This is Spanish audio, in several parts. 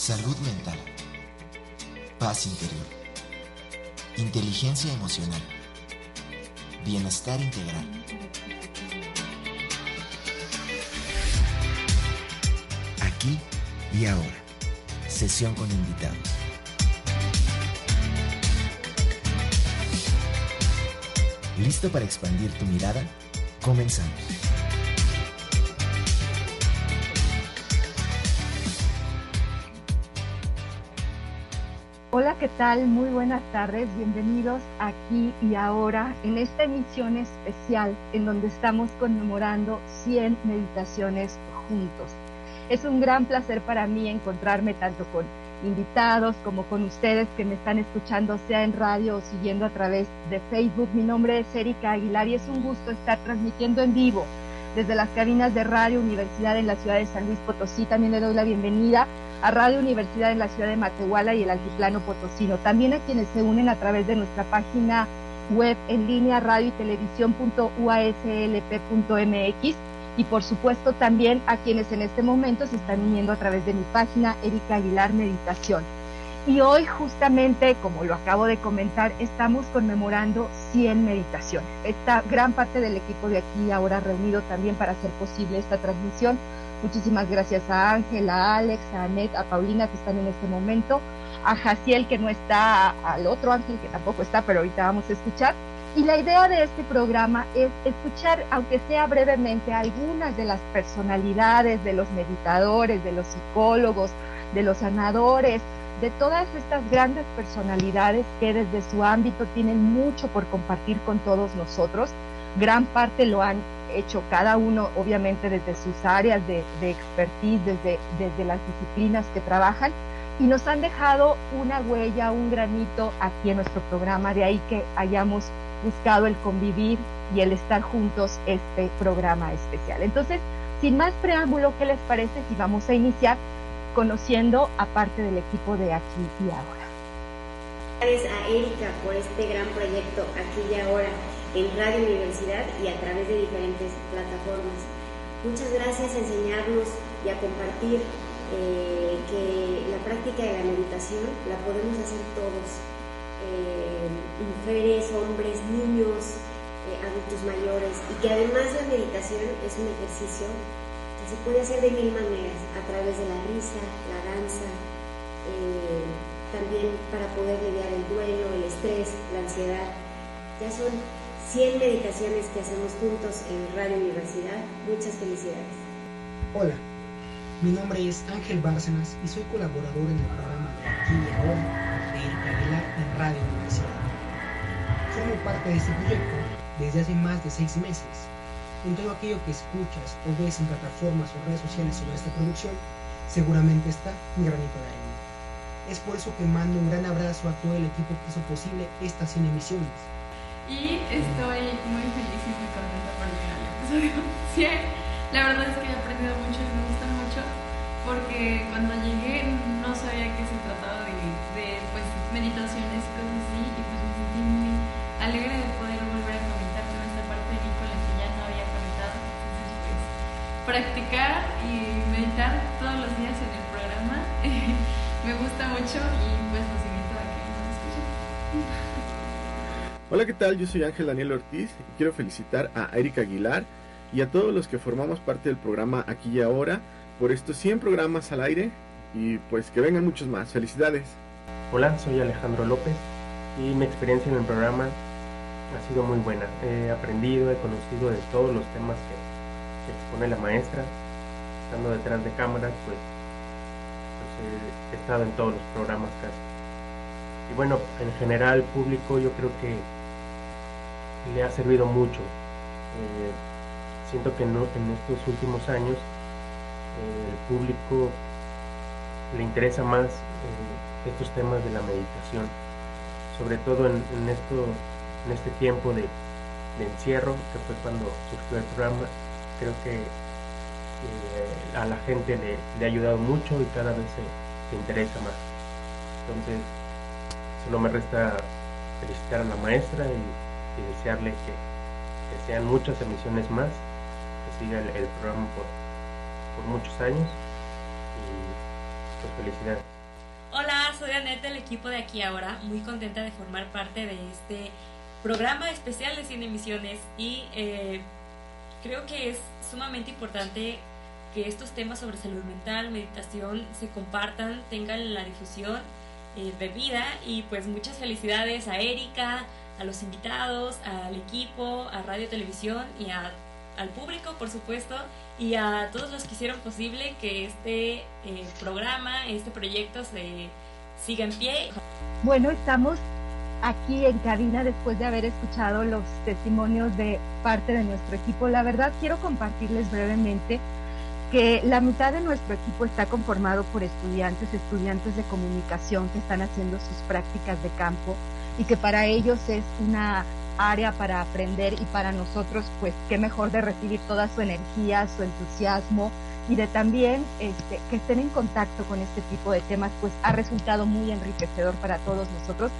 Salud mental. Paz interior. Inteligencia emocional. Bienestar integral. Aquí y ahora. Sesión con invitados. ¿Listo para expandir tu mirada? Comenzamos. ¿Qué tal? Muy buenas tardes. Bienvenidos aquí y ahora en esta emisión especial en donde estamos conmemorando 100 meditaciones juntos. Es un gran placer para mí encontrarme tanto con invitados como con ustedes que me están escuchando, sea en radio o siguiendo a través de Facebook. Mi nombre es Erika Aguilar y es un gusto estar transmitiendo en vivo desde las cabinas de Radio Universidad en la ciudad de San Luis Potosí. También le doy la bienvenida a Radio Universidad en la ciudad de Matehuala y el Altiplano Potosino. También a quienes se unen a través de nuestra página web en línea radio y televisión.uaslp.mx y por supuesto también a quienes en este momento se están uniendo a través de mi página Erika Aguilar Meditación. Y hoy justamente, como lo acabo de comentar, estamos conmemorando 100 meditaciones. Esta gran parte del equipo de aquí ahora reunido también para hacer posible esta transmisión Muchísimas gracias a Ángel, a Alex, a Anet, a Paulina que están en este momento, a Jaciel que no está, al otro Ángel que tampoco está, pero ahorita vamos a escuchar. Y la idea de este programa es escuchar, aunque sea brevemente, algunas de las personalidades de los meditadores, de los psicólogos, de los sanadores, de todas estas grandes personalidades que desde su ámbito tienen mucho por compartir con todos nosotros. Gran parte lo han hecho cada uno, obviamente, desde sus áreas de, expertise, desde, desde las disciplinas que trabajan, y nos han dejado una huella, un granito aquí en nuestro programa, de ahí que hayamos buscado el convivir y el estar juntos este programa especial. Entonces, sin más preámbulo, ¿qué les parece si vamos a iniciar conociendo a parte del equipo de aquí y ahora? Gracias a Erika por este gran proyecto aquí y ahora en Radio Universidad y a través de diferentes plataformas. Muchas gracias a enseñarnos y a compartir eh, que la práctica de la meditación la podemos hacer todos, eh, mujeres, hombres, niños, eh, adultos mayores, y que además la meditación es un ejercicio que se puede hacer de mil maneras, a través de la risa, la danza, también para poder mediar el duelo, el estrés, la ansiedad. Ya son 100 meditaciones que hacemos juntos en Radio Universidad. Muchas felicidades. Hola, mi nombre es Ángel Bárcenas y soy colaborador en el programa Aquí y Ahora de Aguilar en Radio Universidad. Formo parte de este proyecto desde hace más de seis meses. En todo aquello que escuchas o ves en plataformas o redes sociales sobre esta producción, seguramente está un granito de arena. Es por eso que mando un gran abrazo a todo el equipo que hizo posible estas 100 emisiones y estoy muy feliz y muy contenta por llegar al episodio 100. La verdad es que he aprendido mucho y me gusta mucho porque cuando llegué no sabía que se trataba de, de pues, meditaciones y cosas así y pues me sentí muy alegre de poder volver a conectar con esta parte de mí con la que ya no había conectado. Entonces pues practicar y meditar todos los días en el programa me gusta mucho y pues los invito a que me escuchen. Hola, ¿qué tal? Yo soy Ángel Daniel Ortiz y quiero felicitar a Erika Aguilar y a todos los que formamos parte del programa Aquí y Ahora por estos 100 programas al aire y pues que vengan muchos más. Felicidades. Hola, soy Alejandro López y mi experiencia en el programa ha sido muy buena. He aprendido, he conocido de todos los temas que, expone la maestra. Estando detrás de cámaras, pues, pues he estado en todos los programas casi. Y bueno, en general público yo creo que le ha servido mucho. Eh, siento que en estos últimos años eh, el público le interesa más eh, estos temas de la meditación, sobre todo en, esto, en este tiempo de, encierro, que fue cuando surgió el programa, creo que a la gente le, ha ayudado mucho y cada vez se, interesa más. Entonces, solo me resta felicitar a la maestra y y desearle que, sean muchas emisiones más, que siga el, programa por, por muchos años y pues felicidades. soy Annette del equipo de aquí ahora, muy contenta de formar parte de este programa especial de Cine Emisiones y eh, creo que es sumamente importante que estos temas sobre salud mental, meditación se compartan, tengan la difusión eh, bebida y pues muchas felicidades a Erika, a los invitados, al equipo, a Radio Televisión y a, al público por supuesto y a todos los que hicieron posible que este eh, programa, este proyecto se siga en pie. Bueno, estamos aquí en cabina después de haber escuchado los testimonios de parte de nuestro equipo. La verdad quiero compartirles brevemente que la mitad de nuestro equipo está conformado por estudiantes, estudiantes de comunicación que están haciendo sus prácticas de campo y que para ellos es una área para aprender y para nosotros pues qué mejor de recibir toda su energía, su entusiasmo y de también este, que estén en contacto con este tipo de temas pues ha resultado muy enriquecedor para todos nosotros.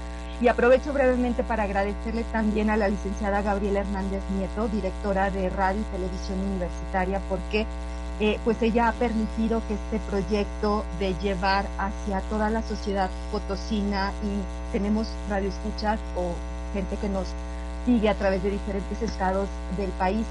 Y aprovecho brevemente para agradecerle también a la licenciada Gabriela Hernández Nieto, directora de Radio y Televisión Universitaria, porque eh, pues ella ha permitido que este proyecto de llevar hacia toda la sociedad potosina y tenemos radioescuchas o gente que nos sigue a través de diferentes estados del país,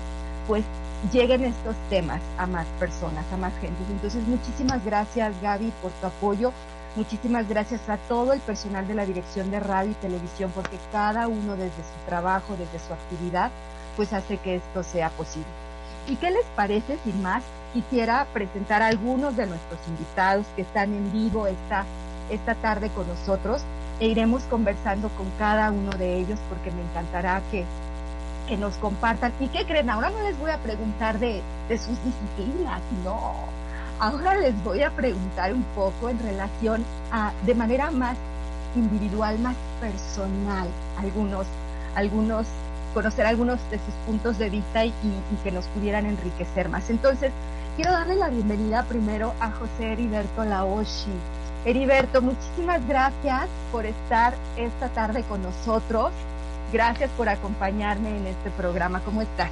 pues lleguen estos temas a más personas, a más gente. Entonces, muchísimas gracias Gaby por tu apoyo, muchísimas gracias a todo el personal de la Dirección de Radio y Televisión, porque cada uno desde su trabajo, desde su actividad, pues hace que esto sea posible. ¿Y qué les parece, sin más, quisiera presentar a algunos de nuestros invitados que están en vivo esta, esta tarde con nosotros e iremos conversando con cada uno de ellos porque me encantará que, que nos compartan. ¿Y qué creen? Ahora no les voy a preguntar de, de sus disciplinas, no. Ahora les voy a preguntar un poco en relación a, de manera más individual, más personal, algunos, algunos conocer algunos de sus puntos de vista y, que nos pudieran enriquecer más. Entonces, quiero darle la bienvenida primero a José Heriberto Laoshi. Heriberto, muchísimas gracias por estar esta tarde con nosotros. Gracias por acompañarme en este programa. ¿Cómo estás?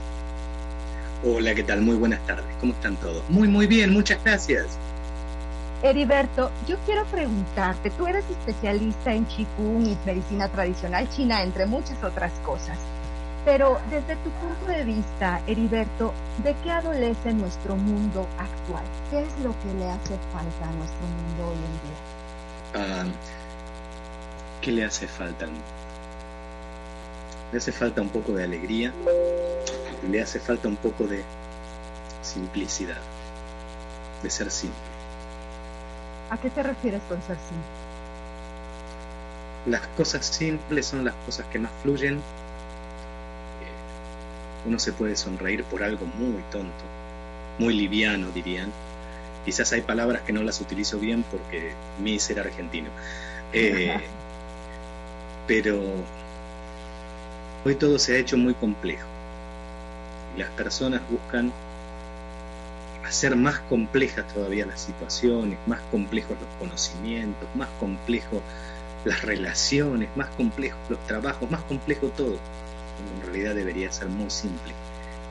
Hola, ¿qué tal? Muy buenas tardes. ¿Cómo están todos? Muy, muy bien. Muchas gracias. Heriberto, yo quiero preguntarte, tú eres especialista en Qigong y medicina tradicional china, entre muchas otras cosas. Pero desde tu punto de vista, Heriberto, ¿de qué adolece nuestro mundo actual? ¿Qué es lo que le hace falta a nuestro mundo hoy en día? Ah, ¿Qué le hace falta? Le hace falta un poco de alegría, le hace falta un poco de simplicidad, de ser simple. ¿A qué te refieres con ser simple? Las cosas simples son las cosas que más fluyen uno se puede sonreír por algo muy tonto, muy liviano dirían. Quizás hay palabras que no las utilizo bien porque mi ser argentino. Eh, pero hoy todo se ha hecho muy complejo. Las personas buscan hacer más complejas todavía las situaciones, más complejos los conocimientos, más complejos las relaciones, más complejos los trabajos, más complejo todo en realidad debería ser muy simple.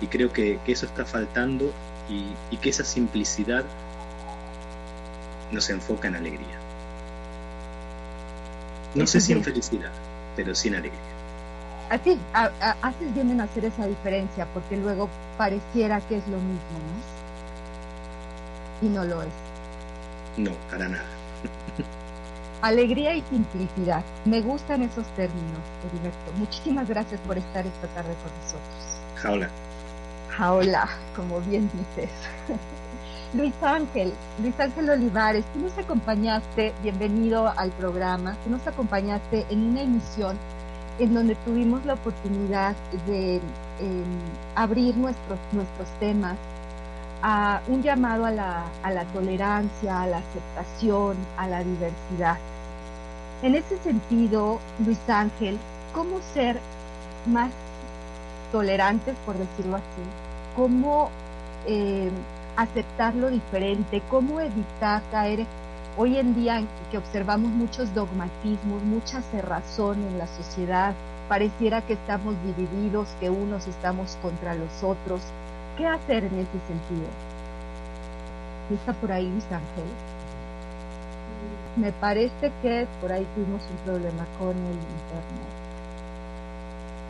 Y creo que, eso está faltando y, que esa simplicidad nos enfoca en alegría. No sé si en felicidad, pero sí en alegría. Así, haces bien en hacer esa diferencia, porque luego pareciera que es lo mismo, ¿no? Y no lo es. No, para nada. Alegría y simplicidad. Me gustan esos términos, Heriberto. Muchísimas gracias por estar esta tarde con nosotros. Jaula. Jaula, como bien dices. Luis Ángel, Luis Ángel Olivares, tú nos acompañaste, bienvenido al programa, tú nos acompañaste en una emisión en donde tuvimos la oportunidad de em, abrir nuestros, nuestros temas a un llamado a la, a la tolerancia, a la aceptación, a la diversidad. En ese sentido, Luis Ángel, ¿cómo ser más tolerantes, por decirlo así? ¿Cómo eh, aceptar lo diferente? ¿Cómo evitar caer hoy en día que observamos muchos dogmatismos, mucha cerrazón en la sociedad? Pareciera que estamos divididos, que unos estamos contra los otros. ¿Qué hacer en ese sentido? ¿Está por ahí Luis Ángel? Me parece que por ahí tuvimos un problema con el internet.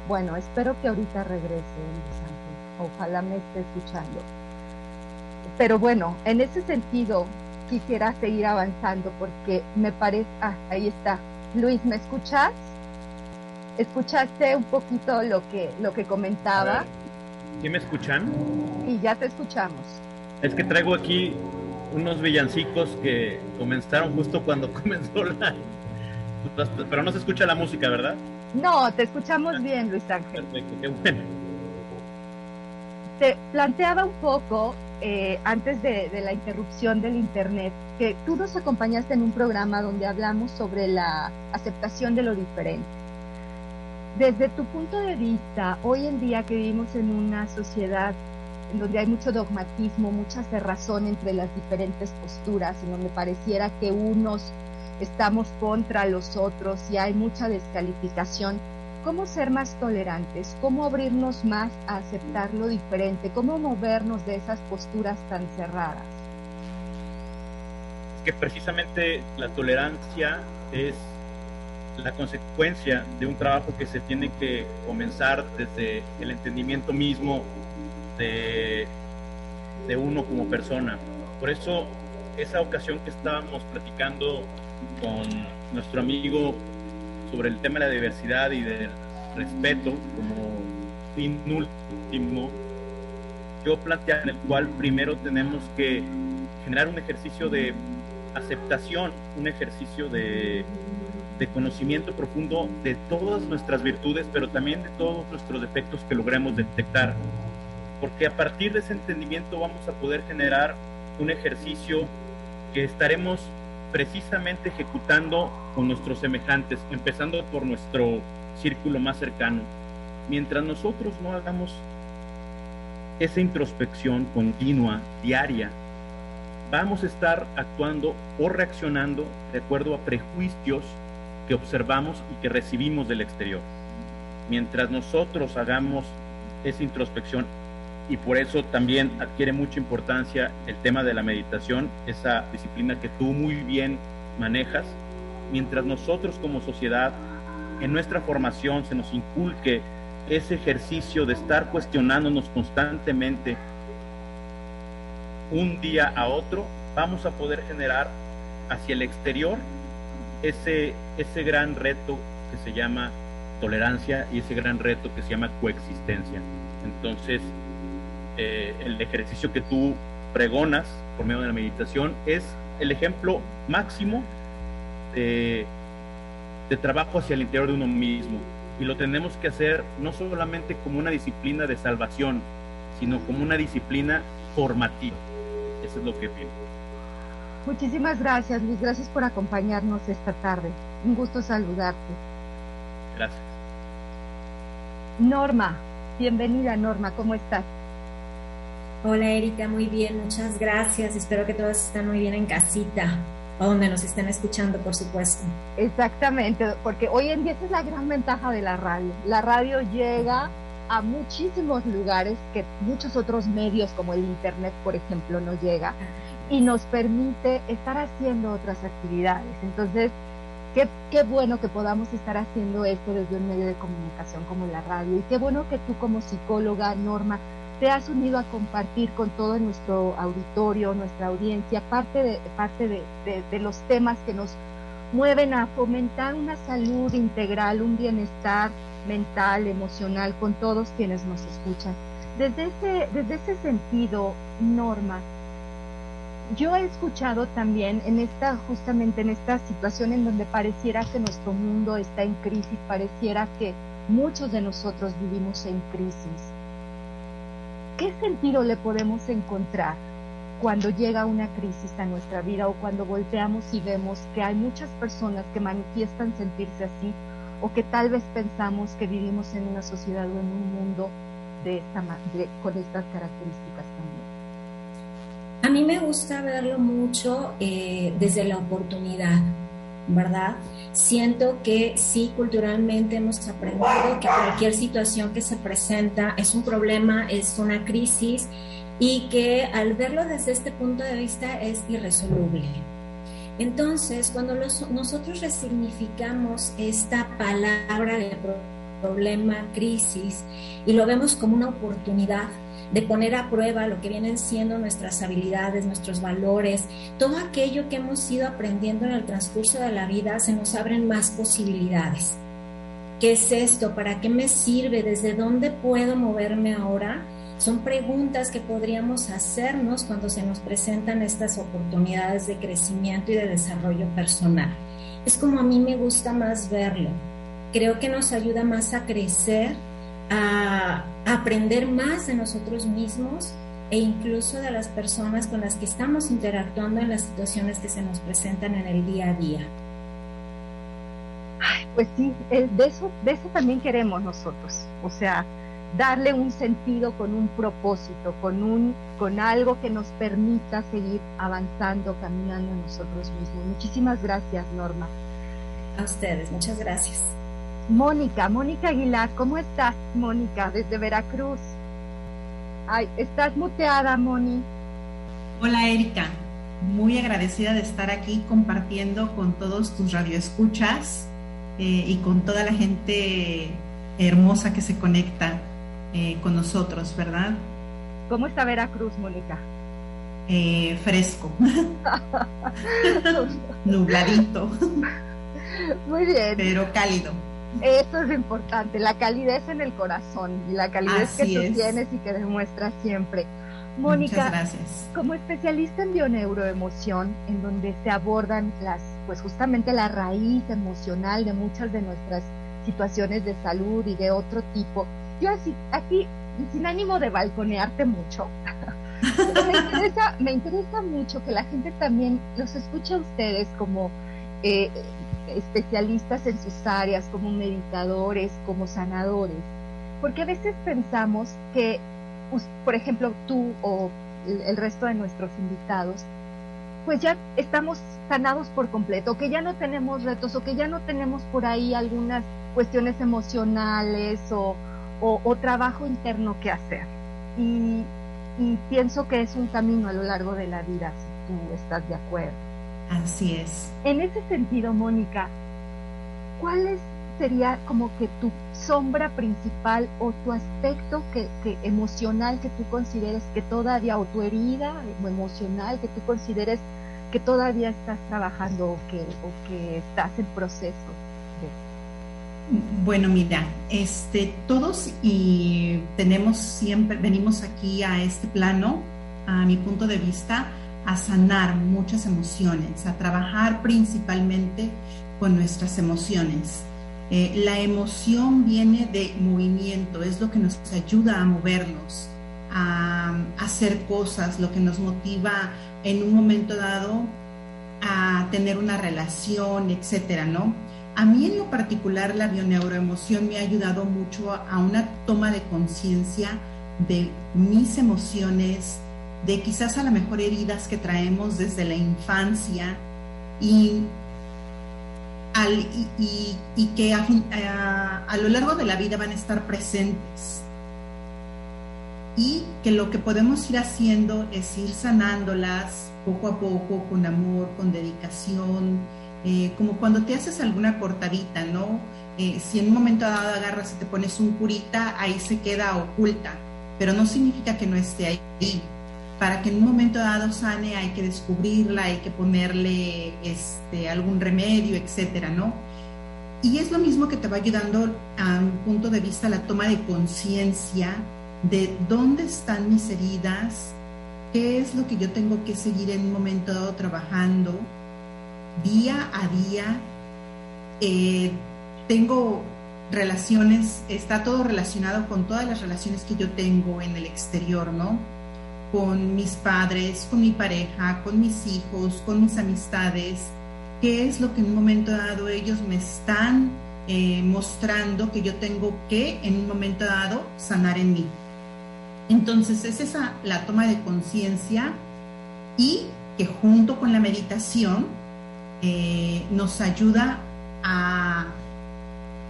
Bueno, espero que ahorita regrese Luis Ojalá me esté escuchando. Pero bueno, en ese sentido quisiera seguir avanzando porque me parece... Ah, ahí está. Luis, ¿me escuchas? ¿Escuchaste un poquito lo que, lo que comentaba? ¿Sí me escuchan? Y ya te escuchamos. Es que traigo aquí unos villancicos que comenzaron justo cuando comenzó la... Pero no se escucha la música, ¿verdad? No, te escuchamos bien, Luis Ángel. Perfecto, qué bueno. Te planteaba un poco, eh, antes de, de, la interrupción del Internet, que tú nos acompañaste en un programa donde hablamos sobre la aceptación de lo diferente. Desde tu punto de vista, hoy en día que vivimos en una sociedad en donde hay mucho dogmatismo, mucha cerrazón entre las diferentes posturas, en donde pareciera que unos estamos contra los otros y hay mucha descalificación. ¿Cómo ser más tolerantes? ¿Cómo abrirnos más a aceptar lo diferente? ¿Cómo movernos de esas posturas tan cerradas? Que precisamente la tolerancia es la consecuencia de un trabajo que se tiene que comenzar desde el entendimiento mismo de, de uno como persona. Por eso esa ocasión que estábamos platicando con nuestro amigo sobre el tema de la diversidad y del respeto como fin último, yo planteaba en el cual primero tenemos que generar un ejercicio de aceptación, un ejercicio de, de conocimiento profundo de todas nuestras virtudes, pero también de todos nuestros defectos que logremos detectar. Porque a partir de ese entendimiento vamos a poder generar un ejercicio que estaremos precisamente ejecutando con nuestros semejantes, empezando por nuestro círculo más cercano. Mientras nosotros no hagamos esa introspección continua, diaria, vamos a estar actuando o reaccionando de acuerdo a prejuicios que observamos y que recibimos del exterior. Mientras nosotros hagamos esa introspección y por eso también adquiere mucha importancia el tema de la meditación, esa disciplina que tú muy bien manejas, mientras nosotros como sociedad en nuestra formación se nos inculque ese ejercicio de estar cuestionándonos constantemente un día a otro, vamos a poder generar hacia el exterior ese, ese gran reto que se llama tolerancia y ese gran reto que se llama coexistencia. Entonces, eh, el ejercicio que tú pregonas por medio de la meditación es el ejemplo máximo de, de trabajo hacia el interior de uno mismo. Y lo tenemos que hacer no solamente como una disciplina de salvación, sino como una disciplina formativa. Eso es lo que pienso. Muchísimas gracias, Luis. Gracias por acompañarnos esta tarde. Un gusto saludarte. Gracias. Norma, bienvenida Norma, ¿cómo estás? Hola Erika, muy bien, muchas gracias. Espero que todos estén muy bien en casita o donde nos estén escuchando, por supuesto. Exactamente, porque hoy en día esa es la gran ventaja de la radio. La radio llega a muchísimos lugares que muchos otros medios como el Internet, por ejemplo, no llega y nos permite estar haciendo otras actividades. Entonces, qué bueno que podamos estar haciendo esto desde un medio de comunicación como la radio y qué bueno que tú como psicóloga, Norma, te has unido a compartir con todo nuestro auditorio, nuestra audiencia, parte de, parte de, los temas que nos mueven a fomentar una salud integral, un bienestar mental, emocional con todos quienes nos escuchan. Desde ese, desde ese sentido, Norma, yo he escuchado también en esta, justamente en esta situación en donde pareciera que nuestro mundo está en crisis, pareciera que muchos de nosotros vivimos en crisis ¿Qué sentido le podemos encontrar cuando llega una crisis a nuestra vida o cuando volteamos y vemos que hay muchas personas que manifiestan sentirse así o que tal vez pensamos que vivimos en una sociedad o en un mundo de esta, de, con estas características también? A mí me gusta verlo mucho eh, desde la oportunidad, ¿verdad? Siento que sí, culturalmente hemos aprendido que cualquier situación que se presenta es un problema, es una crisis y que al verlo desde este punto de vista es irresoluble. Entonces, cuando nosotros resignificamos esta palabra de problema, crisis, y lo vemos como una oportunidad de poner a prueba lo que vienen siendo nuestras habilidades, nuestros valores, todo aquello que hemos ido aprendiendo en el transcurso de la vida, se nos abren más posibilidades. ¿Qué es esto? ¿Para qué me sirve? ¿Desde dónde puedo moverme ahora? Son preguntas que podríamos hacernos cuando se nos presentan estas oportunidades de crecimiento y de desarrollo personal. Es como a mí me gusta más verlo. Creo que nos ayuda más a crecer, a aprender más de nosotros mismos e incluso de las personas con las que estamos interactuando en las situaciones que se nos presentan en el día a día. pues sí, de eso, de eso también queremos nosotros. O sea, darle un sentido con un propósito, con, un, con algo que nos permita seguir avanzando, caminando nosotros mismos. Muchísimas gracias, Norma. A ustedes, muchas gracias. Mónica, Mónica Aguilar, ¿cómo estás, Mónica, desde Veracruz? Ay, estás muteada, Moni. Hola, Erika. Muy agradecida de estar aquí compartiendo con todos tus radioescuchas eh, y con toda la gente hermosa que se conecta eh, con nosotros, ¿verdad? ¿Cómo está Veracruz, Mónica? Eh, fresco, nubladito. Muy bien. Pero cálido. Eso es lo importante, la calidez en el corazón y la calidez que tú tienes y que demuestras siempre. Mónica, gracias. como especialista en bioneuroemoción, en donde se abordan las, pues justamente la raíz emocional de muchas de nuestras situaciones de salud y de otro tipo, yo así, aquí, sin ánimo de balconearte mucho, me, interesa, me interesa mucho que la gente también los escuche a ustedes como eh, especialistas en sus áreas, como meditadores, como sanadores, porque a veces pensamos que, por ejemplo, tú o el resto de nuestros invitados, pues ya estamos sanados por completo, que ya no tenemos retos o que ya no tenemos por ahí algunas cuestiones emocionales o, o, trabajo interno que hacer. Y, pienso que es un camino a lo largo de la vida, si tú estás de acuerdo. Así es. En ese sentido, Mónica, ¿cuál sería como que tu sombra principal o tu aspecto que, emocional que tú consideres que todavía, o tu herida emocional que tú consideres que todavía estás trabajando o que, o que estás en proceso? Bueno, mira, este, todos y tenemos siempre, venimos aquí a este plano, a mi punto de vista, a sanar muchas emociones, a trabajar principalmente con nuestras emociones. Eh, la emoción viene de movimiento, es lo que nos ayuda a movernos, a, a hacer cosas, lo que nos motiva en un momento dado a tener una relación, etcétera, ¿no? A mí en lo particular la bioneuroemoción me ha ayudado mucho a una toma de conciencia de mis emociones, de quizás a lo mejor heridas que traemos desde la infancia y, que a, lo largo de la vida van a estar presentes. Y que lo que podemos ir haciendo es ir sanándolas poco a poco, con amor, con dedicación, eh, como cuando te haces alguna cortadita, ¿no? Eh, si en un momento dado agarras y te pones un curita, ahí se queda oculta, pero no significa que no esté ahí. Para que en un momento dado sane hay que descubrirla, hay que ponerle este, algún remedio, etcétera, ¿no? Y es lo mismo que te va ayudando a un punto de vista la toma de conciencia de dónde están mis heridas, qué es lo que yo tengo que seguir en un momento dado trabajando, día a día eh, tengo relaciones, está todo relacionado con todas las relaciones que yo tengo en el exterior, ¿no? Con mis padres, con mi pareja, con mis hijos, con mis amistades, qué es lo que en un momento dado ellos me están eh, mostrando que yo tengo que en un momento dado sanar en mí. Entonces es esa la toma de conciencia y que junto con la meditación eh, nos ayuda a...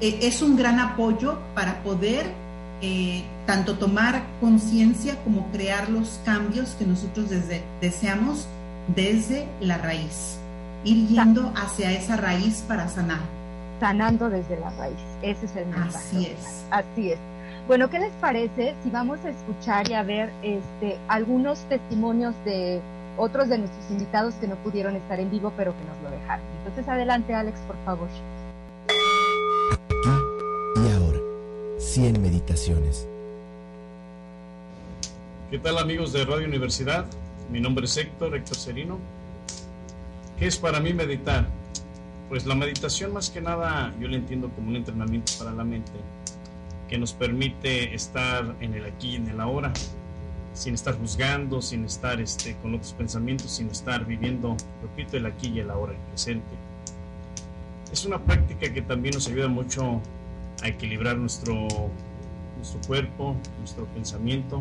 Eh, es un gran apoyo para poder eh, tanto tomar conciencia como crear los cambios que nosotros desde, deseamos desde la raíz. ir yendo hacia esa raíz para sanar. Sanando desde la raíz, ese es el mensaje. Así es. Así es. Bueno, ¿qué les parece si vamos a escuchar y a ver este, algunos testimonios de otros de nuestros invitados que no pudieron estar en vivo, pero que nos lo dejaron? Entonces, adelante, Alex, por favor. 100 meditaciones. ¿Qué tal amigos de Radio Universidad? Mi nombre es Héctor, Héctor Serino. ¿Qué es para mí meditar? Pues la meditación más que nada yo la entiendo como un entrenamiento para la mente que nos permite estar en el aquí y en el ahora, sin estar juzgando, sin estar este, con otros pensamientos, sin estar viviendo, repito, el aquí y el ahora, el presente. Es una práctica que también nos ayuda mucho a equilibrar nuestro, nuestro cuerpo, nuestro pensamiento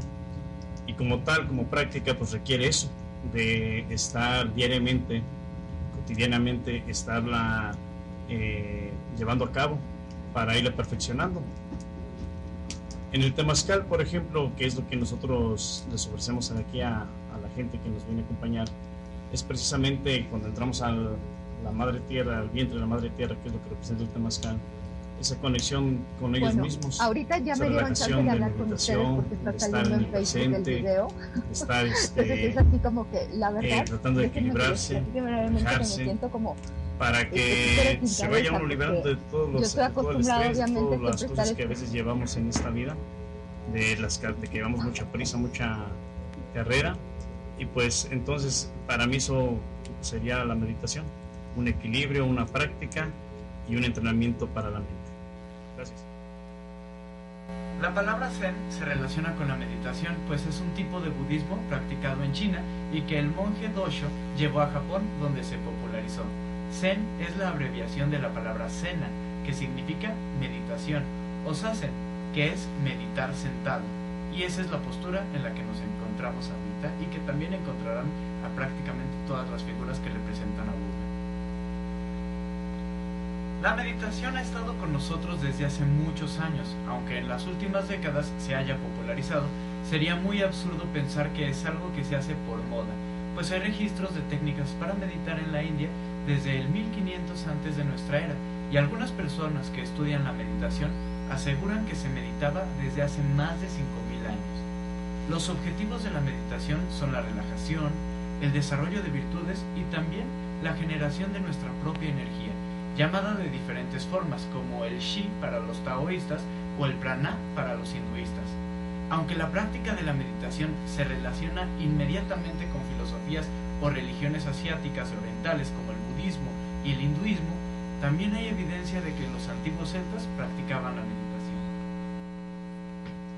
y como tal, como práctica, pues requiere eso, de estar diariamente, cotidianamente, estarla eh, llevando a cabo para irla perfeccionando. En el Temazcal, por ejemplo, que es lo que nosotros les ofrecemos aquí a, a la gente que nos viene a acompañar, es precisamente cuando entramos a la madre tierra, al vientre de la madre tierra, que es lo que representa el Temazcal, esa conexión con ellos Bueno, mismos. ahorita ya me dieron chance de hablar con ustedes porque está saliendo en Facebook el video. de estar Entonces este, es así como que, la verdad, eh, tratando de equilibrarse, que me siento como para este, que súper se vaya uno liberando de todos yo los estoy de todo el acostumbrada, estrés, obviamente, todas las siempre cosas que a veces llevamos en esta vida, de las que- de que llevamos mucha prisa, mucha carrera, y pues entonces para mí eso sería la meditación, un equilibrio, una práctica y un entrenamiento para la mente. Gracias. La palabra Zen se relaciona con la meditación, pues es un tipo de budismo practicado en China y que el monje Dosho llevó a Japón donde se popularizó. Zen es la abreviación de la palabra Sena, que significa meditación, o Sazen, que es meditar sentado. Y esa es la postura en la que nos encontramos ahorita y que también encontrarán a prácticamente todas las figuras que representan a Buda. La meditación ha estado con nosotros desde hace muchos años, aunque en las últimas décadas se haya popularizado, sería muy absurdo pensar que es algo que se hace por moda, pues hay registros de técnicas para meditar en la India desde el 1500 antes de nuestra era, y algunas personas que estudian la meditación aseguran que se meditaba desde hace más de 5000 años. Los objetivos de la meditación son la relajación, el desarrollo de virtudes y también la generación de nuestra propia energía, llamada de diferentes formas, como el Shi para los taoístas o el Prana para los hinduistas. Aunque la práctica de la meditación se relaciona inmediatamente con filosofías o religiones asiáticas orientales como el budismo y el hinduismo, también hay evidencia de que los antiguos celtas practicaban la meditación.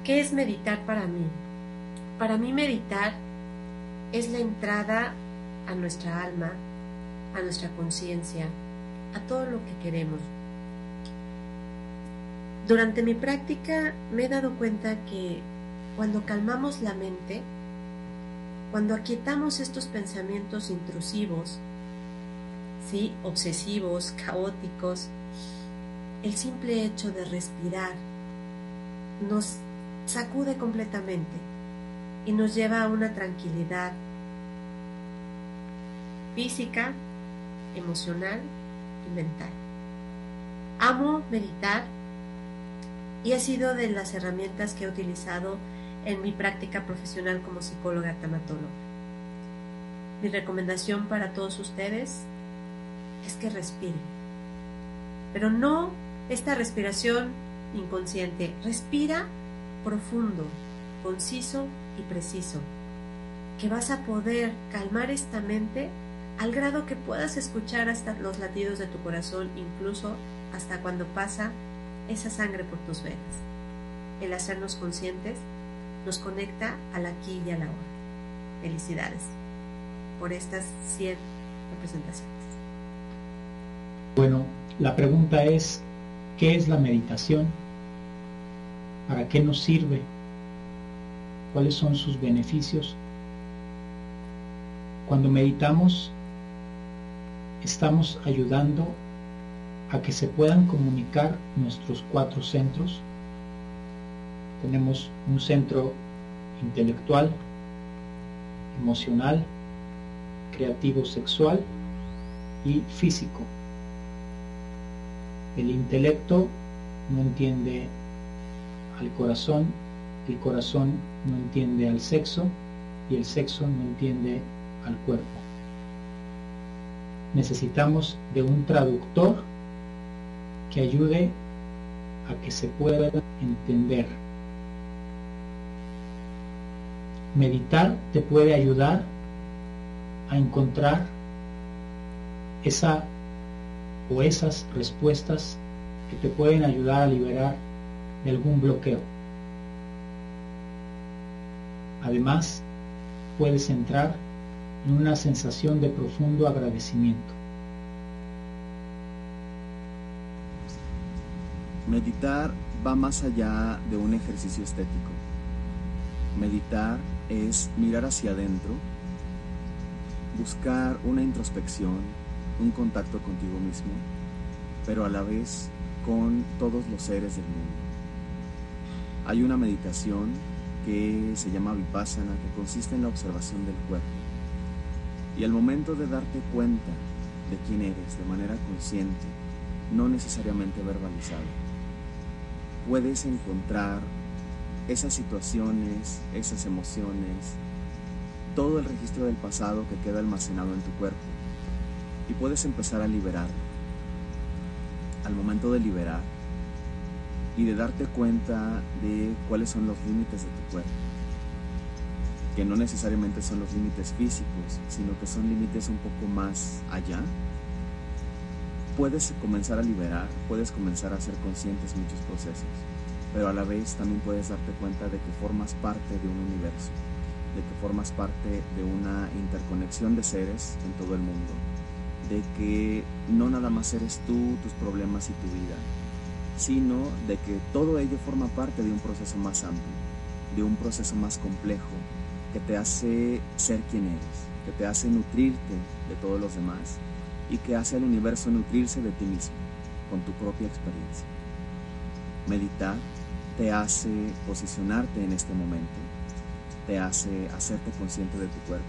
¿Qué es meditar para mí? Para mí meditar es la entrada a nuestra alma, a nuestra conciencia, a todo lo que queremos. Durante mi práctica me he dado cuenta que cuando calmamos la mente, cuando aquietamos estos pensamientos intrusivos, ¿sí? obsesivos, caóticos, el simple hecho de respirar nos sacude completamente y nos lleva a una tranquilidad física, emocional mental. Amo meditar y ha sido de las herramientas que he utilizado en mi práctica profesional como psicóloga tanatóloga. Mi recomendación para todos ustedes es que respiren, pero no esta respiración inconsciente, respira profundo, conciso y preciso, que vas a poder calmar esta mente al grado que puedas escuchar hasta los latidos de tu corazón, incluso hasta cuando pasa esa sangre por tus venas. El hacernos conscientes nos conecta al aquí y a la hora. Felicidades por estas 100 representaciones. Bueno, la pregunta es, ¿qué es la meditación? ¿Para qué nos sirve? ¿Cuáles son sus beneficios? Cuando meditamos, estamos ayudando a que se puedan comunicar nuestros cuatro centros. Tenemos un centro intelectual, emocional, creativo sexual y físico. El intelecto no entiende al corazón, el corazón no entiende al sexo y el sexo no entiende al cuerpo. Necesitamos de un traductor que ayude a que se pueda entender. Meditar te puede ayudar a encontrar esa o esas respuestas que te pueden ayudar a liberar de algún bloqueo. Además, puedes entrar una sensación de profundo agradecimiento. Meditar va más allá de un ejercicio estético. Meditar es mirar hacia adentro, buscar una introspección, un contacto contigo mismo, pero a la vez con todos los seres del mundo. Hay una meditación que se llama Vipassana, que consiste en la observación del cuerpo. Y al momento de darte cuenta de quién eres de manera consciente, no necesariamente verbalizado, puedes encontrar esas situaciones, esas emociones, todo el registro del pasado que queda almacenado en tu cuerpo y puedes empezar a liberar. Al momento de liberar y de darte cuenta de cuáles son los límites de tu cuerpo, que no necesariamente son los límites físicos, sino que son límites un poco más allá, puedes comenzar a liberar, puedes comenzar a ser conscientes muchos procesos, pero a la vez también puedes darte cuenta de que formas parte de un universo, de que formas parte de una interconexión de seres en todo el mundo, de que no nada más eres tú, tus problemas y tu vida, sino de que todo ello forma parte de un proceso más amplio, de un proceso más complejo, que te hace ser quien eres, que te hace nutrirte de todos los demás y que hace al universo nutrirse de ti mismo, con tu propia experiencia. Meditar te hace posicionarte en este momento, te hace hacerte consciente de tu cuerpo.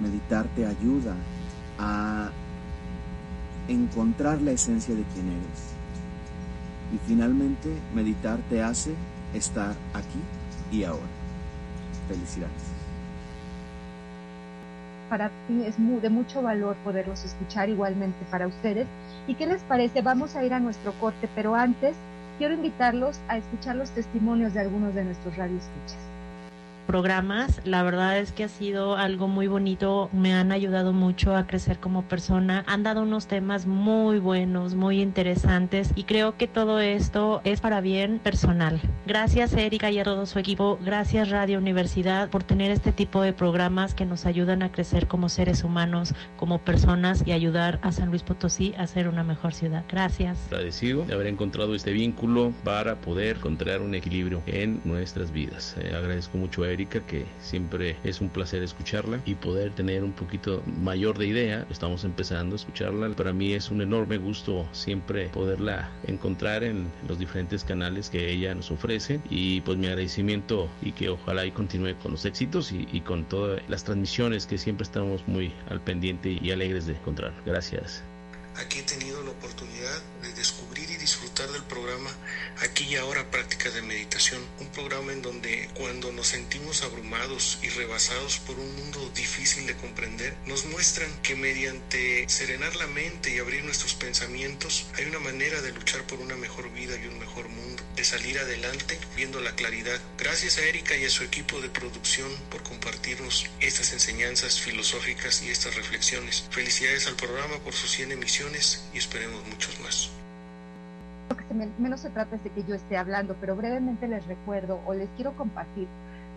Meditar te ayuda a encontrar la esencia de quién eres. Y finalmente, meditar te hace estar aquí y ahora. Felicidades. Para mí es de mucho valor poderlos escuchar igualmente para ustedes. ¿Y qué les parece? Vamos a ir a nuestro corte, pero antes quiero invitarlos a escuchar los testimonios de algunos de nuestros radioescuchas programas. La verdad es que ha sido algo muy bonito, me han ayudado mucho a crecer como persona, han dado unos temas muy buenos, muy interesantes y creo que todo esto es para bien personal. Gracias Erika y a todo su equipo, gracias Radio Universidad por tener este tipo de programas que nos ayudan a crecer como seres humanos, como personas y ayudar a San Luis Potosí a ser una mejor ciudad. Gracias. Agradecido de haber encontrado este vínculo para poder encontrar un equilibrio en nuestras vidas. Eh, agradezco mucho a Erika que siempre es un placer escucharla y poder tener un poquito mayor de idea. Estamos empezando a escucharla. Para mí es un enorme gusto siempre poderla encontrar en los diferentes canales que ella nos ofrece y pues mi agradecimiento y que ojalá y continúe con los éxitos y, y con todas las transmisiones que siempre estamos muy al pendiente y alegres de encontrar. Gracias. Aquí he tenido la oportunidad de descubrir y disfrutar del programa Aquí y ahora práctica de meditación, un programa en donde cuando nos sentimos abrumados y rebasados por un mundo difícil de comprender, nos muestran que mediante serenar la mente y abrir nuestros pensamientos hay una manera de luchar por una mejor vida y un mejor mundo, de salir adelante viendo la claridad. Gracias a Erika y a su equipo de producción por compartirnos estas enseñanzas filosóficas y estas reflexiones. Felicidades al programa por sus 100 emisiones y esperemos muchos más menos se trata es de que yo esté hablando, pero brevemente les recuerdo o les quiero compartir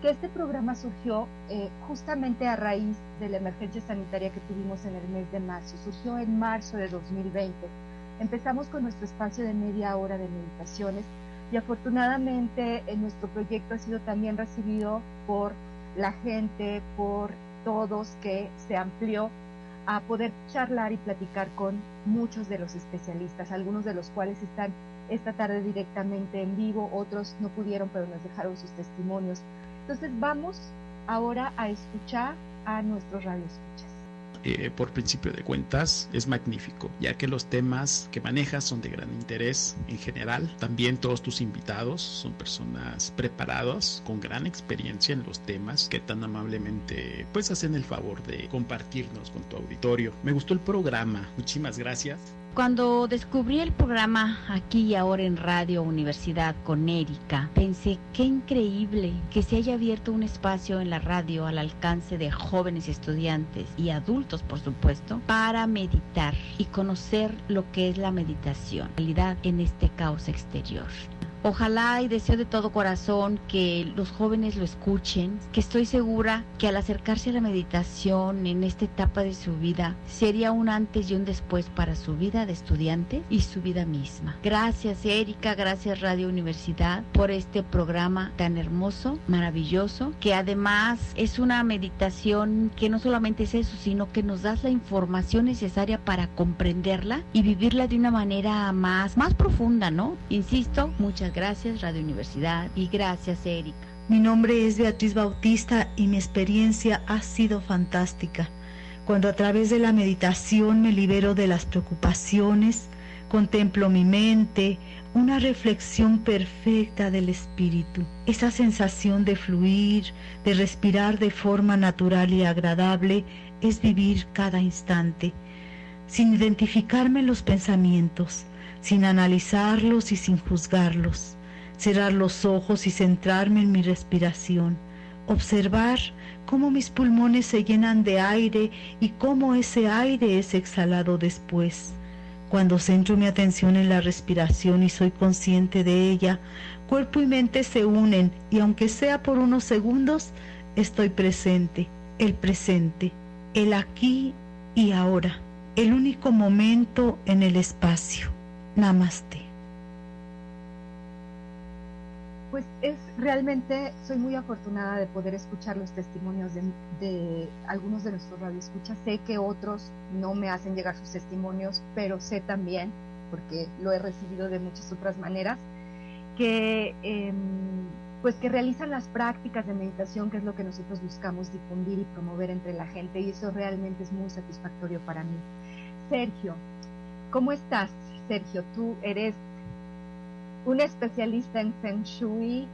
que este programa surgió eh, justamente a raíz de la emergencia sanitaria que tuvimos en el mes de marzo. Surgió en marzo de 2020. Empezamos con nuestro espacio de media hora de meditaciones y afortunadamente en nuestro proyecto ha sido también recibido por la gente, por todos, que se amplió a poder charlar y platicar con muchos de los especialistas, algunos de los cuales están esta tarde directamente en vivo, otros no pudieron, pero nos dejaron sus testimonios. Entonces vamos ahora a escuchar a nuestros radioescuchas. eh, por principio de cuentas es magnífico, ya que los temas que manejas son de gran interés en general. También todos tus invitados son personas preparadas, con gran experiencia en los temas, que tan amablemente pues hacen el favor de compartirnos con tu auditorio. Me gustó el programa, muchísimas gracias. Cuando descubrí el programa aquí y ahora en Radio Universidad con Erika, pensé qué increíble que se haya abierto un espacio en la radio al alcance de jóvenes estudiantes y adultos, por supuesto, para meditar y conocer lo que es la meditación, realidad en este caos exterior. Ojalá y deseo de todo corazón que los jóvenes lo escuchen, que estoy segura que al acercarse a la meditación en esta etapa de su vida sería un antes y un después para su vida de estudiante y su vida misma. Gracias Erika, gracias Radio Universidad por este programa tan hermoso, maravilloso, que además es una meditación que no solamente es eso, sino que nos das la información necesaria para comprenderla y vivirla de una manera más, más profunda, ¿no? Insisto, muchas gracias Radio Universidad y gracias Erika. Mi nombre es Beatriz Bautista y mi experiencia ha sido fantástica. Cuando a través de la meditación me libero de las preocupaciones, contemplo mi mente, una reflexión perfecta del espíritu, esa sensación de fluir, de respirar de forma natural y agradable, es vivir cada instante, sin identificarme en los pensamientos, sin analizarlos y sin juzgarlos, cerrar los ojos y centrarme en mi respiración, observar cómo mis pulmones se llenan de aire y cómo ese aire es exhalado después. Cuando centro mi atención en la respiración y soy consciente de ella, cuerpo y mente se unen y aunque sea por unos segundos, estoy presente, el presente, el aquí y ahora, el único momento en el espacio. Namaste. Pues es realmente, soy muy afortunada de poder escuchar los testimonios de, algunos de nuestros radioescuchas. Sé que otros no me hacen llegar sus testimonios, pero sé también, porque lo he recibido de muchas otras maneras, que em, pues que realizan las prácticas de meditación, que es lo que nosotros buscamos difundir y promover entre la gente, y eso realmente es muy satisfactorio para mí. Sergio, ¿cómo estás? Sergio, tú eres un especialista en Feng Shui,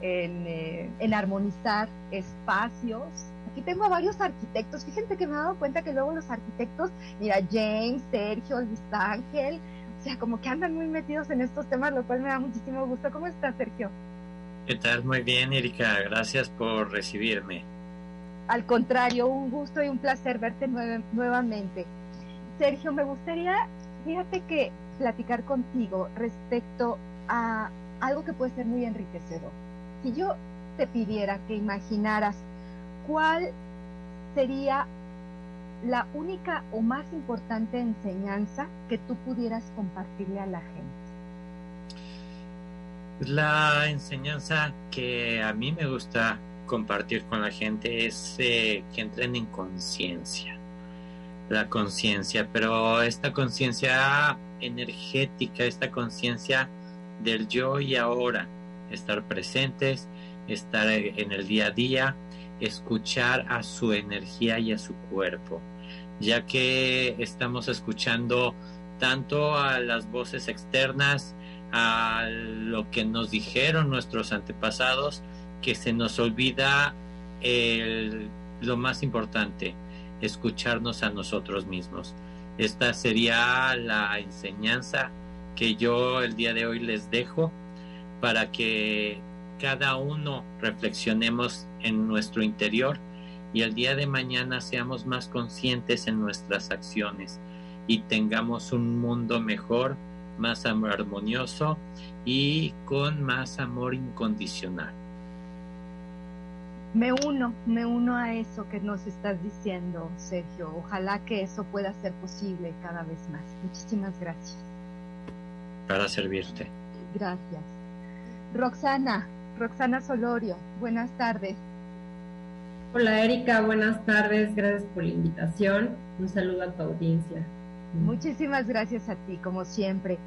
eh, en, armonizar espacios. Aquí tengo a varios arquitectos. Fíjense que me he dado cuenta que luego los arquitectos, mira, James, Sergio, Luis Ángel, o sea, como que andan muy metidos en estos temas, lo cual me da muchísimo gusto. ¿Cómo estás, Sergio? ¿Qué tal? Muy bien, Erika. Gracias por recibirme. Al contrario, un gusto y un placer verte nuevamente. Sergio, me gustaría fíjate que platicar contigo respecto a algo que puede ser muy enriquecedor. Si yo te pidiera que imaginaras cuál sería la única o más importante enseñanza que tú pudieras compartirle a la gente. La enseñanza que a mí me gusta compartir con la gente es eh, que entren en conciencia la conciencia, pero esta conciencia energética, esta conciencia del yo y ahora, estar presentes, estar en el día a día, escuchar a su energía y a su cuerpo, ya que estamos escuchando tanto a las voces externas, a lo que nos dijeron nuestros antepasados, que se nos olvida lo más importante, escucharnos a nosotros mismos. Esta sería la enseñanza que yo el día de hoy les dejo para que cada uno reflexionemos en nuestro interior y el día de mañana seamos más conscientes en nuestras acciones y tengamos un mundo mejor, más armonioso y con más amor incondicional. Me uno, me uno a eso que nos estás diciendo, Sergio. Ojalá que eso pueda ser posible cada vez más. Muchísimas gracias. Para servirte. Gracias. Roxana, Roxana Solorio, buenas tardes. Hola Erika, buenas tardes, gracias por la invitación. Un saludo a tu audiencia. Muchísimas gracias a ti, como siempre.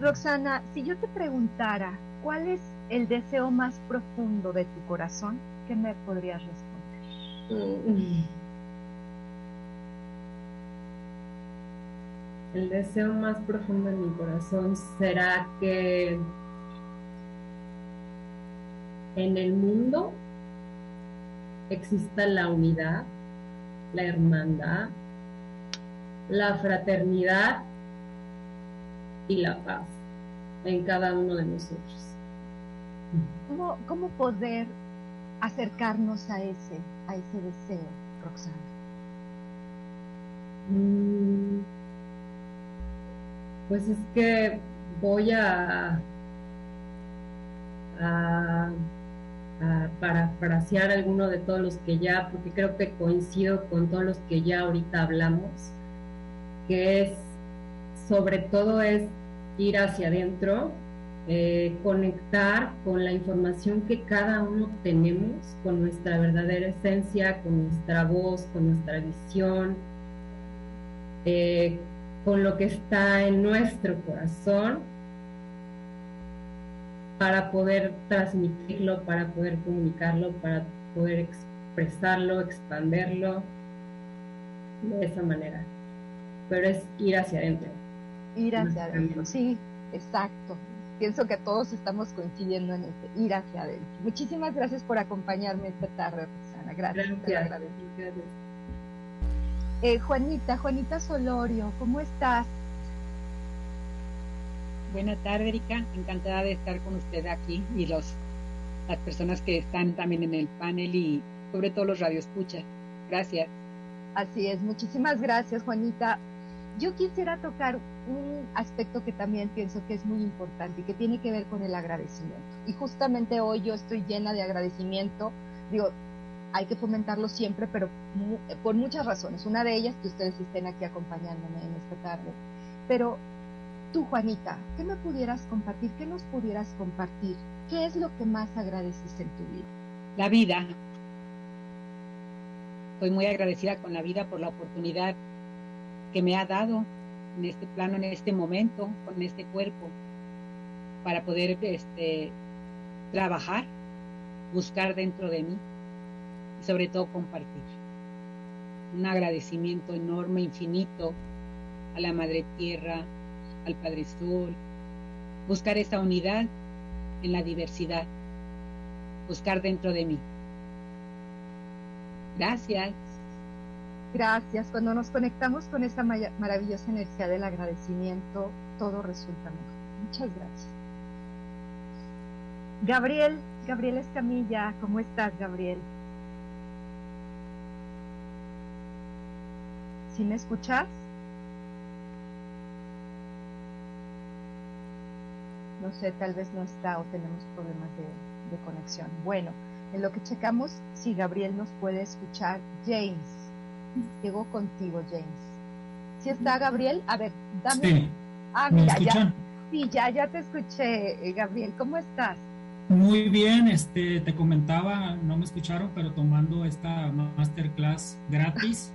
Roxana, si yo te preguntara, ¿cuál es el deseo más profundo de tu corazón? ¿Qué me podrías responder? el deseo más profundo en mi corazón será que en el mundo exista la unidad, la hermandad, la fraternidad y la paz en cada uno de nosotros. ¿Cómo, cómo poder acercarnos a ese, a ese deseo, Roxana? Mm, pues es que voy a, a, a parafrasear alguno de todos los que ya, porque creo que coincido con todos los que ya ahorita hablamos, que es, sobre todo es ir hacia adentro, eh, conectar con la información que cada uno tenemos, con nuestra verdadera esencia, con nuestra voz, con nuestra visión, eh, con lo que está en nuestro corazón para poder transmitirlo, para poder comunicarlo, para poder expresarlo, expanderlo de esa manera. Pero es ir hacia adentro. Ir hacia adentro, sí, exacto. Pienso que todos estamos coincidiendo en este, ir hacia adentro. Muchísimas gracias por acompañarme esta tarde, Roxana. Gracias, gracias. Eh, Juanita, Juanita Solorio, ¿cómo estás? Buenas tardes, Erika. Encantada de estar con usted aquí y los, las personas que están también en el panel y sobre todo los radioescuchas. Gracias. Así es, muchísimas gracias, Juanita. Yo quisiera tocar un aspecto que también pienso que es muy importante y que tiene que ver con el agradecimiento. Y justamente hoy yo estoy llena de agradecimiento. Digo, hay que fomentarlo siempre, pero por muchas razones. Una de ellas que ustedes estén aquí acompañándome en esta tarde. Pero tú, Juanita, ¿qué me pudieras compartir? ¿Qué nos pudieras compartir? ¿Qué es lo que más agradeces en tu vida? La vida. Estoy muy agradecida con la vida por la oportunidad que me ha dado en este plano, en este momento, con este cuerpo, para poder este, trabajar, buscar dentro de mí y sobre todo compartir. Un agradecimiento enorme, infinito a la Madre Tierra, al Padre Sol, buscar esa unidad en la diversidad, buscar dentro de mí. Gracias. Gracias. Cuando nos conectamos con esa maravillosa energía del agradecimiento, todo resulta mejor. Muchas gracias. Gabriel, Gabriel Escamilla, ¿cómo estás, Gabriel? ¿Sí me escuchas? No sé, tal vez no está o tenemos problemas de, de conexión. Bueno, en lo que checamos, si Gabriel nos puede escuchar, James. Llegó contigo, James. ¿Sí está Gabriel? A ver, dame. Sí. Ah, mira, ya. Sí, ya, ya te escuché, eh, Gabriel. ¿Cómo estás? Muy bien, este, te comentaba, no me escucharon, pero tomando esta masterclass gratis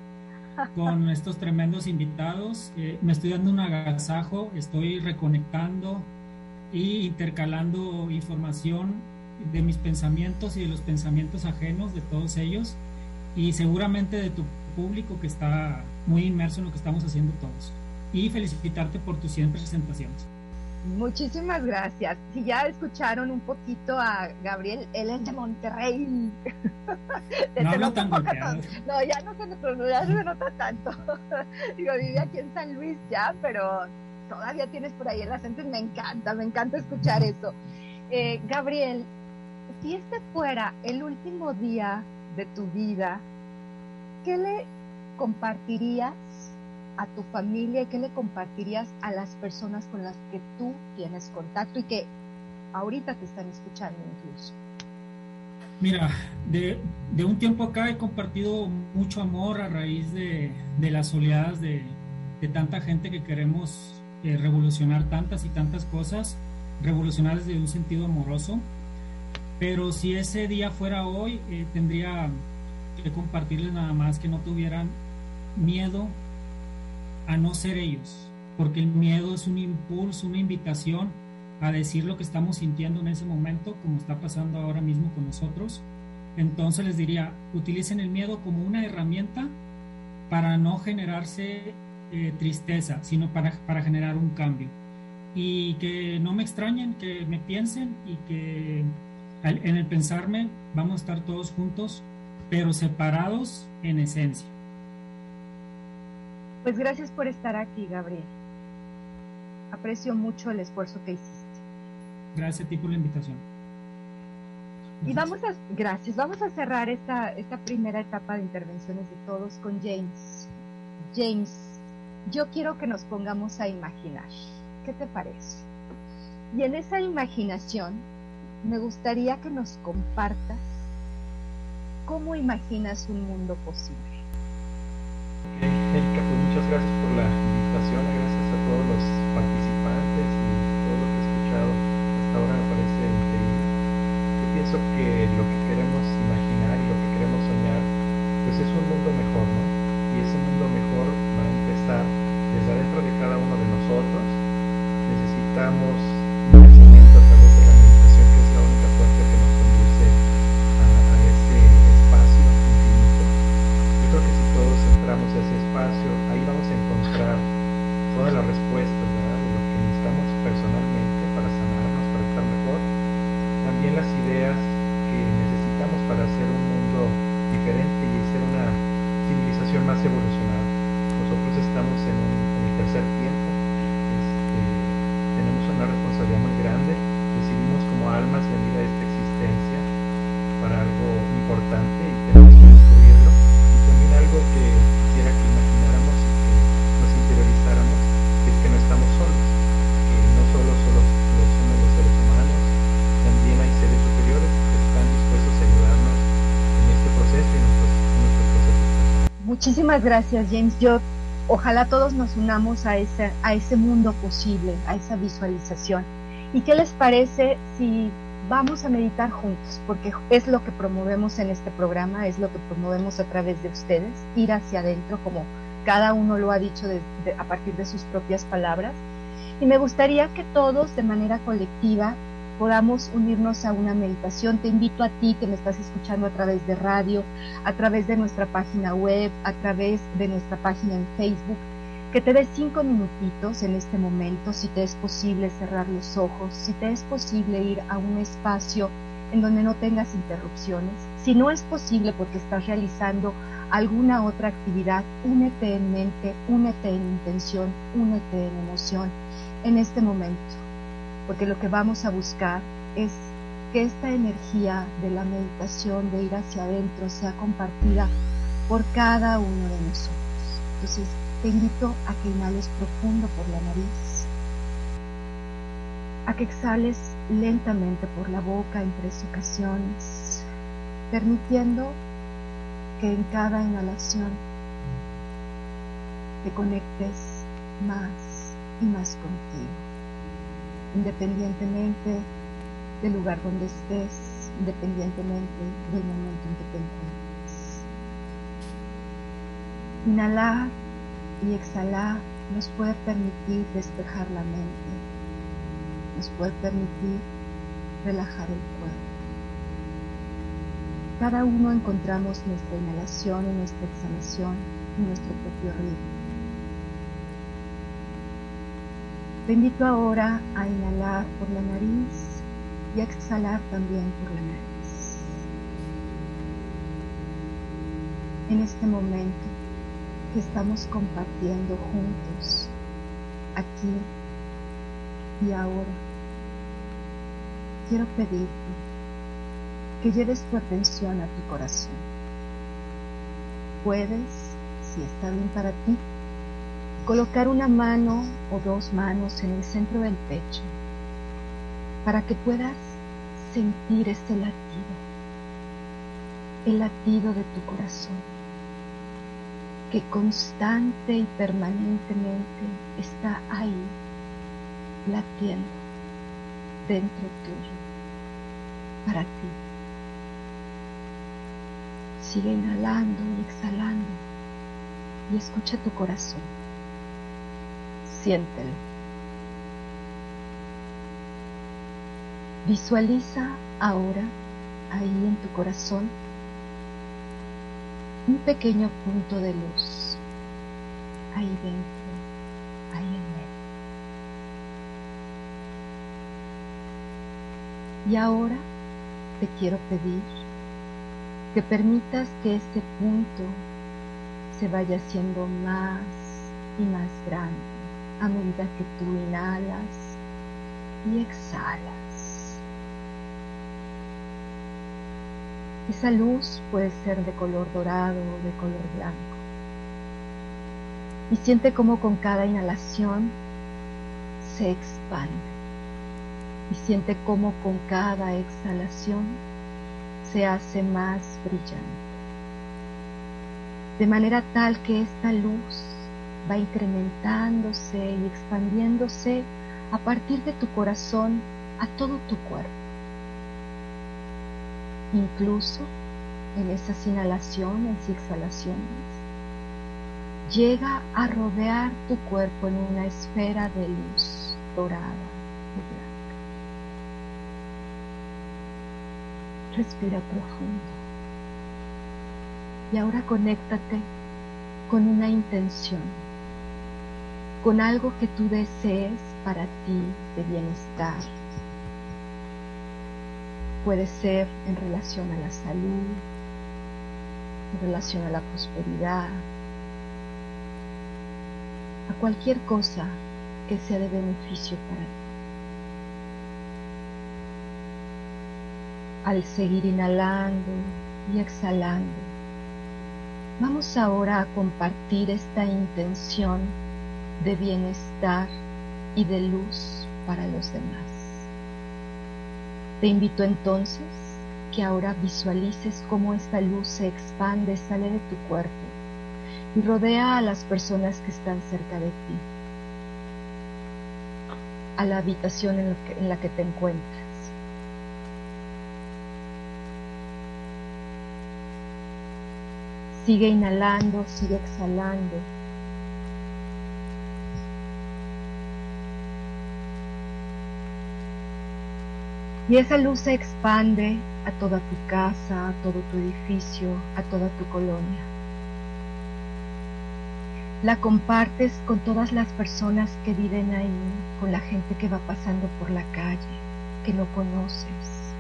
con estos tremendos invitados, eh, me estoy dando un agasajo, estoy reconectando y intercalando información de mis pensamientos y de los pensamientos ajenos de todos ellos y seguramente de tu público que está muy inmerso en lo que estamos haciendo todos. Y felicitarte por tus 100 presentaciones. Muchísimas gracias. Si ya escucharon un poquito a Gabriel, él es de Monterrey. no hablo tan. No, ya no se, ya se nota tanto. Digo, vive aquí en San Luis ya, pero todavía tienes por ahí el acento y me encanta, me encanta escuchar eso. Eh, Gabriel, si este fuera el último día de tu vida, ¿qué le compartirías a tu familia y qué le compartirías a las personas con las que tú tienes contacto y que ahorita te están escuchando incluso? Mira, de, un tiempo acá he compartido mucho amor a raíz de, las oleadas de, de, tanta gente que queremos eh, revolucionar tantas y tantas cosas, revolucionar desde un sentido amoroso. Pero si ese día fuera hoy, eh, tendría que compartirles nada más que no tuvieran miedo a no ser ellos, porque el miedo es un impulso, una invitación a decir lo que estamos sintiendo en ese momento, como está pasando ahora mismo con nosotros. Entonces les diría, utilicen el miedo como una herramienta para no generarse eh, tristeza, sino para, para generar un cambio. Y que no me extrañen, que me piensen y que en el pensarme vamos a estar todos juntos, pero separados en esencia. Pues gracias por estar aquí, Gabriel. Aprecio mucho el esfuerzo que hiciste. Gracias a ti por la invitación. Y vamos a, gracias, vamos a cerrar esta, esta primera etapa de intervenciones de todos con James. James, yo quiero que nos pongamos a imaginar. ¿Qué te parece? Y en esa imaginación me gustaría que nos compartas cómo imaginas un mundo posible. Erika, pues muchas gracias por la invitación, gracias a todos los participantes y todo lo que he escuchado hasta ahora me parece increíble. Yo pienso que lo que queremos imaginar y lo que queremos soñar, pues es un mundo mejor, ¿no? Y ese mundo mejor va a empezar desde adentro de cada uno de nosotros. Necesitamos nacimiento a través de la meditación, que es la única puerta que nos conduce a, a ese espacio infinito. Yo creo que si todos entramos a ese espacio, ahí vamos a encontrar todas las respuestas de lo que necesitamos personalmente para sanarnos, para estar mejor. También las ideas que necesitamos para hacer un mundo diferente y ser una civilización más evolucionada. Nosotros estamos en, un, en el tercer tiempo, este, tenemos una responsabilidad muy grande, decidimos como almas venir a esta existencia para algo importante y tenemos que descubrirlo. Y también algo que quisiera que imagináramos y que nos interiorizáramos es que no estamos solos, que no solo, solo lo somos los seres humanos, también hay seres superiores que están dispuestos a ayudarnos en este proceso y en nuestros, nuestros procesos. Muchísimas gracias, James. Yo ojalá todos nos unamos a ese, a ese mundo posible, a esa visualización. ¿Y qué les parece si vamos a meditar juntos? Porque es lo que promovemos en este programa, es lo que promovemos a través de ustedes, ir hacia adentro, como cada uno lo ha dicho a partir de sus propias palabras. Y me gustaría que todos, de manera colectiva, podamos unirnos a una meditación. Te invito a ti que me estás escuchando a través de radio, a través de nuestra página web, a través de nuestra página en Facebook, que te des cinco minutitos en este momento, si te es posible cerrar los ojos, si te es posible ir a un espacio en donde no tengas interrupciones. Si no es posible porque estás realizando alguna otra actividad, únete en mente, únete en intención, únete en emoción en este momento porque lo que vamos a buscar es que esta energía de la meditación, de ir hacia adentro, sea compartida por cada uno de nosotros. Entonces, te invito a que inhales profundo por la nariz, a que exhales lentamente por la boca en tres ocasiones, permitiendo que en cada inhalación te conectes más y más contigo independientemente del lugar donde estés, independientemente del momento en que te encuentres. Inhalar y exhalar nos puede permitir despejar la mente, nos puede permitir relajar el cuerpo. Cada uno encontramos nuestra inhalación y nuestra exhalación en nuestro propio ritmo. Te invito ahora a inhalar por la nariz y a exhalar también por la nariz. En este momento que estamos compartiendo juntos, aquí y ahora, quiero pedirte que lleves tu atención a tu corazón. Puedes, si está bien para ti, colocar una mano o dos manos en el centro del pecho para que puedas sentir ese latido, el latido de tu corazón, que constante y permanentemente está ahí, latiendo dentro tuyo, para ti. Sigue inhalando y exhalando y escucha tu corazón siéntelo. Visualiza ahora ahí en tu corazón un pequeño punto de luz ahí dentro. ahí en medio. Y ahora te quiero pedir que permitas que este punto se vaya haciendo más y más grande a medida que tú inhalas y exhalas. Esa luz puede ser de color dorado o de color blanco. Y siente como con cada inhalación se expande. Y siente como con cada exhalación se hace más brillante. De manera tal que esta luz va incrementándose y expandiéndose a partir de tu corazón a todo tu cuerpo. Incluso en esas inhalaciones y exhalaciones, llega a rodear tu cuerpo en una esfera de luz dorada y blanca. Respira profundo. Y ahora conéctate con una intención, con algo que tú desees para ti de bienestar. Puede ser en relación a la salud, en relación a la prosperidad, a cualquier cosa que sea de beneficio para ti. Al seguir inhalando y exhalando, vamos ahora a compartir esta intención de bienestar y de luz para los demás. Te invito entonces que ahora visualices cómo esta luz se expande, sale de tu cuerpo y rodea a las personas que están cerca de ti, a la habitación en, que, en la que te encuentras. Sigue inhalando, sigue exhalando. Y esa luz se expande a toda tu casa, a todo tu edificio, a toda tu colonia. La compartes con todas las personas que viven ahí, con la gente que va pasando por la calle, que no conoces.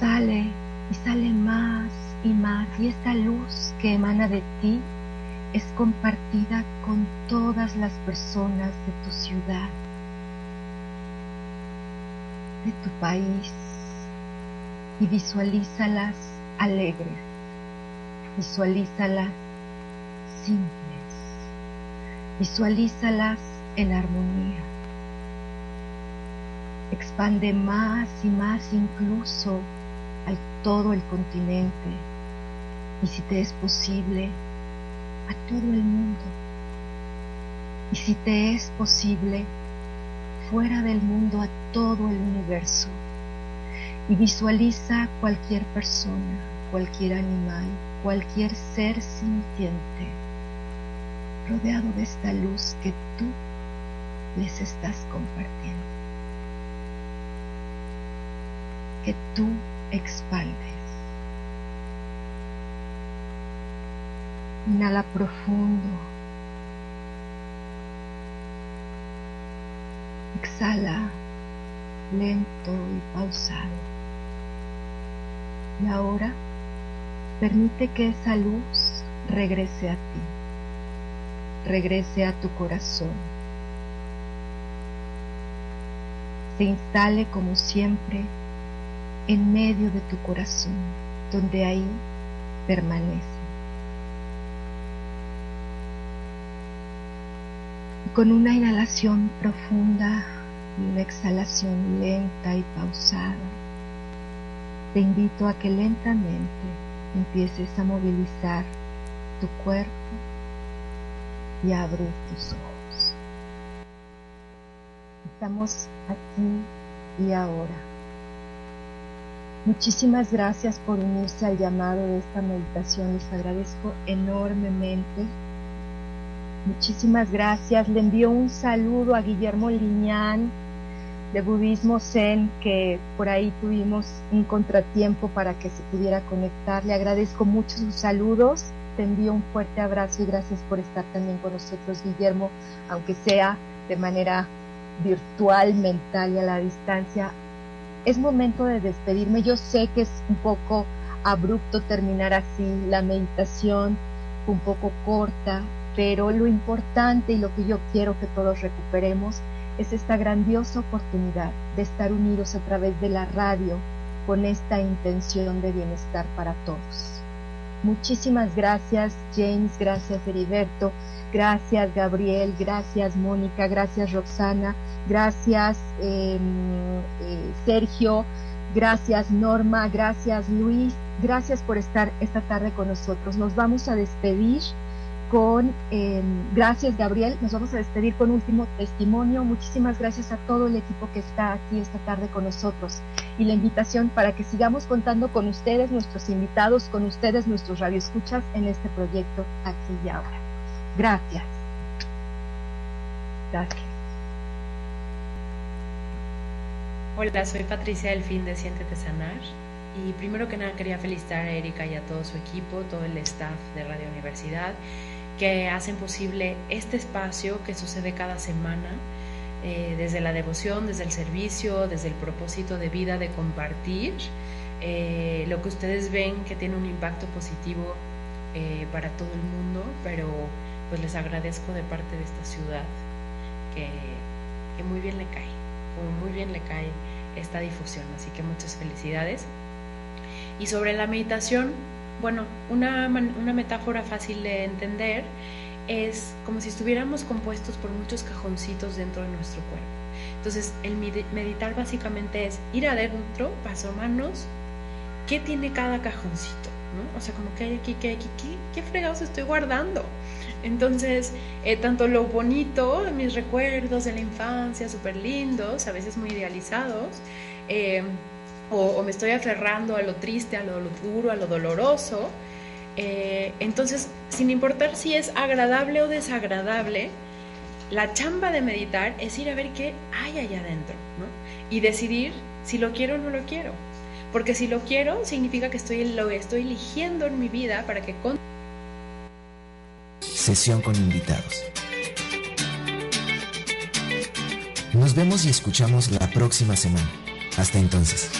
Sale y sale más y más y esta luz que emana de ti es compartida con todas las personas de tu ciudad, de tu país y visualízalas alegres, visualízalas simples, visualízalas en armonía. Expande más y más incluso a todo el continente. Y si te es posible a todo el mundo. Y si te es posible fuera del mundo a todo el universo. Y visualiza cualquier persona, cualquier animal, cualquier ser sintiente rodeado de esta luz que tú les estás compartiendo, que tú expandes. Inhala profundo. Exhala lento y pausado. Y ahora permite que esa luz regrese a ti, regrese a tu corazón. Se instale como siempre en medio de tu corazón, donde ahí permanece. Y con una inhalación profunda y una exhalación lenta y pausada, te invito a que lentamente empieces a movilizar tu cuerpo y abrir tus ojos. Estamos aquí y ahora. Muchísimas gracias por unirse al llamado de esta meditación. Les agradezco enormemente. Muchísimas gracias. Le envío un saludo a Guillermo Liñán de Budismo Zen, que por ahí tuvimos un contratiempo para que se pudiera conectar. Le agradezco mucho sus saludos te envío un fuerte abrazo y gracias por estar también con nosotros, Guillermo, aunque sea de manera virtual, mental y a la distancia. Es momento de despedirme. Yo sé que es un poco abrupto terminar así la meditación, un poco corta, pero lo importante y lo que yo quiero que todos recuperemos es esta grandiosa oportunidad de estar unidos a través de la radio con esta intención de bienestar para todos. Muchísimas gracias James, gracias Heriberto, gracias Gabriel, gracias Mónica, gracias Roxana, gracias em, eh, Sergio, gracias Norma, gracias Luis, gracias por estar esta tarde con nosotros. Nos vamos a despedir con, em, gracias Gabriel, nos vamos a despedir con último testimonio. Muchísimas gracias a todo el equipo que está aquí esta tarde con nosotros. Y la invitación para que sigamos contando con ustedes, nuestros invitados, con ustedes, nuestros radioescuchas en este proyecto aquí y ahora. Gracias. Gracias. Hola, soy Patricia del Fin de Siéntete Sanar y primero que nada quería felicitar a Erika y a todo su equipo, todo el staff de Radio Universidad que hacen posible este espacio que sucede cada semana, eh, desde la devoción, desde el servicio, desde el propósito de vida de compartir eh, lo que ustedes ven que tiene un impacto positivo eh, para todo el mundo, pero pues les agradezco de parte de esta ciudad que, que muy bien le cae, muy bien le cae esta difusión, así que muchas felicidades. Y sobre la meditación, bueno, una, una metáfora fácil de entender es como si estuviéramos compuestos por muchos cajoncitos dentro de nuestro cuerpo. Entonces, el meditar básicamente es ir adentro, paso manos, ¿qué tiene cada cajoncito? ¿No? O sea, como que hay aquí, que hay aquí, ¿qué, qué fregados estoy guardando? Entonces, eh, tanto lo bonito, mis recuerdos de la infancia, súper lindos, a veces muy idealizados, eh, o, me estoy aferrando a lo triste, a lo, duro, a lo doloroso. Eh, entonces, sin importar si es agradable o desagradable, la chamba de meditar es ir a ver qué hay allá adentro, ¿no? Y decidir si lo quiero o no lo quiero. Porque si lo quiero, significa que estoy, lo estoy eligiendo en mi vida para que... Con... Sesión con invitados. Nos vemos y escuchamos la próxima semana. Hasta entonces.